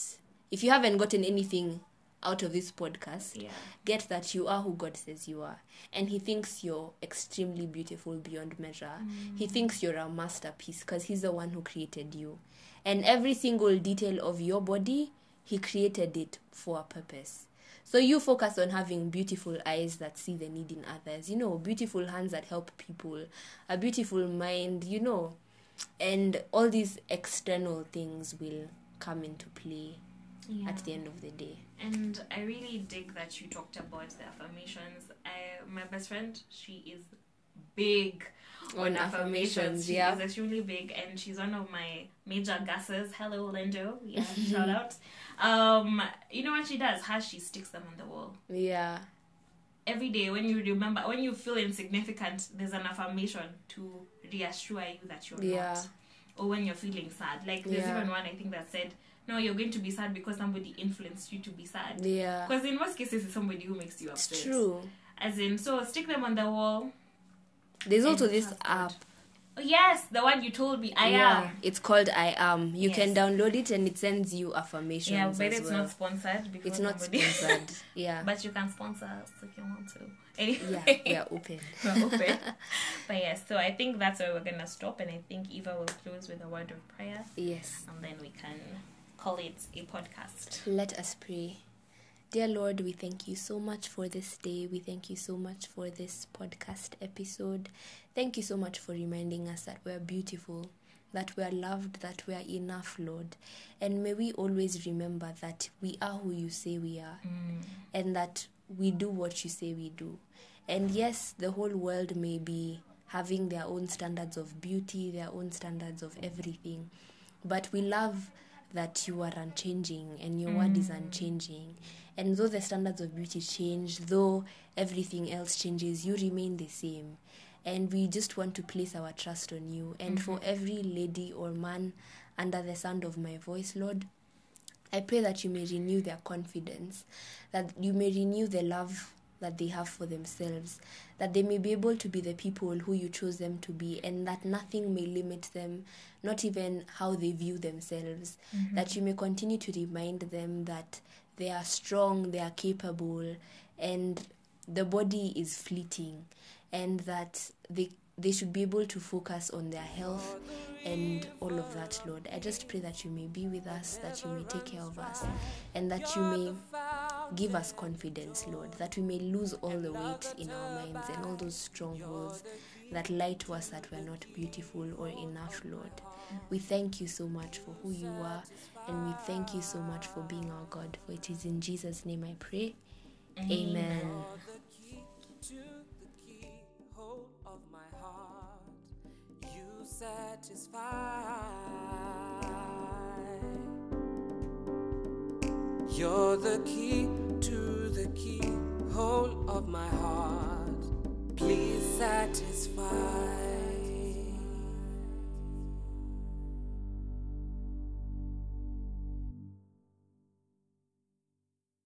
Speaker 1: if you haven't gotten anything out of this podcast
Speaker 2: Yeah.
Speaker 1: get that you are who god says you are. And he thinks you're extremely beautiful beyond measure. He mm. thinks you're a masterpiece because he's the one who created you. And every single detail of your body he created it for a purpose. So you focus on having beautiful eyes that see the need in others. You know beautiful hands that help people. A beautiful mind you know. And all these external things will come into play
Speaker 2: Yeah.
Speaker 1: at the end of the day
Speaker 2: And I really dig that you talked about the affirmations. I, my best friend, she is big
Speaker 1: On affirmations,
Speaker 2: She
Speaker 1: yeah.
Speaker 2: is extremely big, and she's one of my major gasses. Hello, Lindo. Yeah, shout out. Um, you know what she does? How she sticks them on the wall.
Speaker 1: yeah
Speaker 2: every day when you remember when you feel insignificant there's an affirmation to reassure you that you're
Speaker 1: Yeah.
Speaker 2: not or when you're feeling sad like there's
Speaker 1: Yeah.
Speaker 2: even one i think that said no you're going to be sad because somebody influenced you to be sad
Speaker 1: yeah
Speaker 2: because in most cases it's somebody who makes you upset
Speaker 1: it's true
Speaker 2: as in so stick them on the wall
Speaker 1: there's also this app
Speaker 2: Oh, yes, the one you told me. I
Speaker 1: yeah,
Speaker 2: am.
Speaker 1: it's called I am. You can download it and it sends you affirmations.
Speaker 2: Yeah, but it's
Speaker 1: well.
Speaker 2: not sponsored. Because
Speaker 1: It's not sponsored. yeah.
Speaker 2: but you can sponsor us if you want to. Anyway.
Speaker 1: yeah, we are open.
Speaker 2: we're open. but yes, so I think that's where we're gonna stop, and I think Eva will close with a word of prayer,
Speaker 1: Yes.
Speaker 2: and then we can call it a podcast.
Speaker 1: Let us pray. Dear Lord, we thank you so much for this day. We thank you so much for this podcast episode. Thank you so much for reminding us that we are beautiful, that we are loved, that we are enough, Lord. And may we always remember that we are who you say we are, mm. and that we do what you say we do. And yes, the whole world may be having their own standards of beauty, their own standards of everything. But we love that you are unchanging and your word is mm. unchanging. And though the standards of beauty change, though everything else changes, you remain the same. And we just want to place our trust on you. And for mm-hmm. every lady or man under the sound of my voice, Lord, I pray that you may renew their confidence, that you may renew the love that they have for themselves, that they may be able to be the people who you chose them to be, and that nothing may limit them, not even how they view themselves. Mm-hmm. That you may continue to remind them that they are strong, they are capable, and the body is fleeting, and that they they should be able to focus on their health and all of that, Lord. I just pray that you may be with us, that you may take care of us, and that you may give us confidence, Lord, that we may lose all the weight in our minds and all those strongholds that lie to us that we're not beautiful or enough, Lord. We thank you so much for who you are, and we thank you so much for being our God. For it is in Jesus' name I pray. Amen.
Speaker 3: to You're the key to the keyhole of my heart. Please satisfy.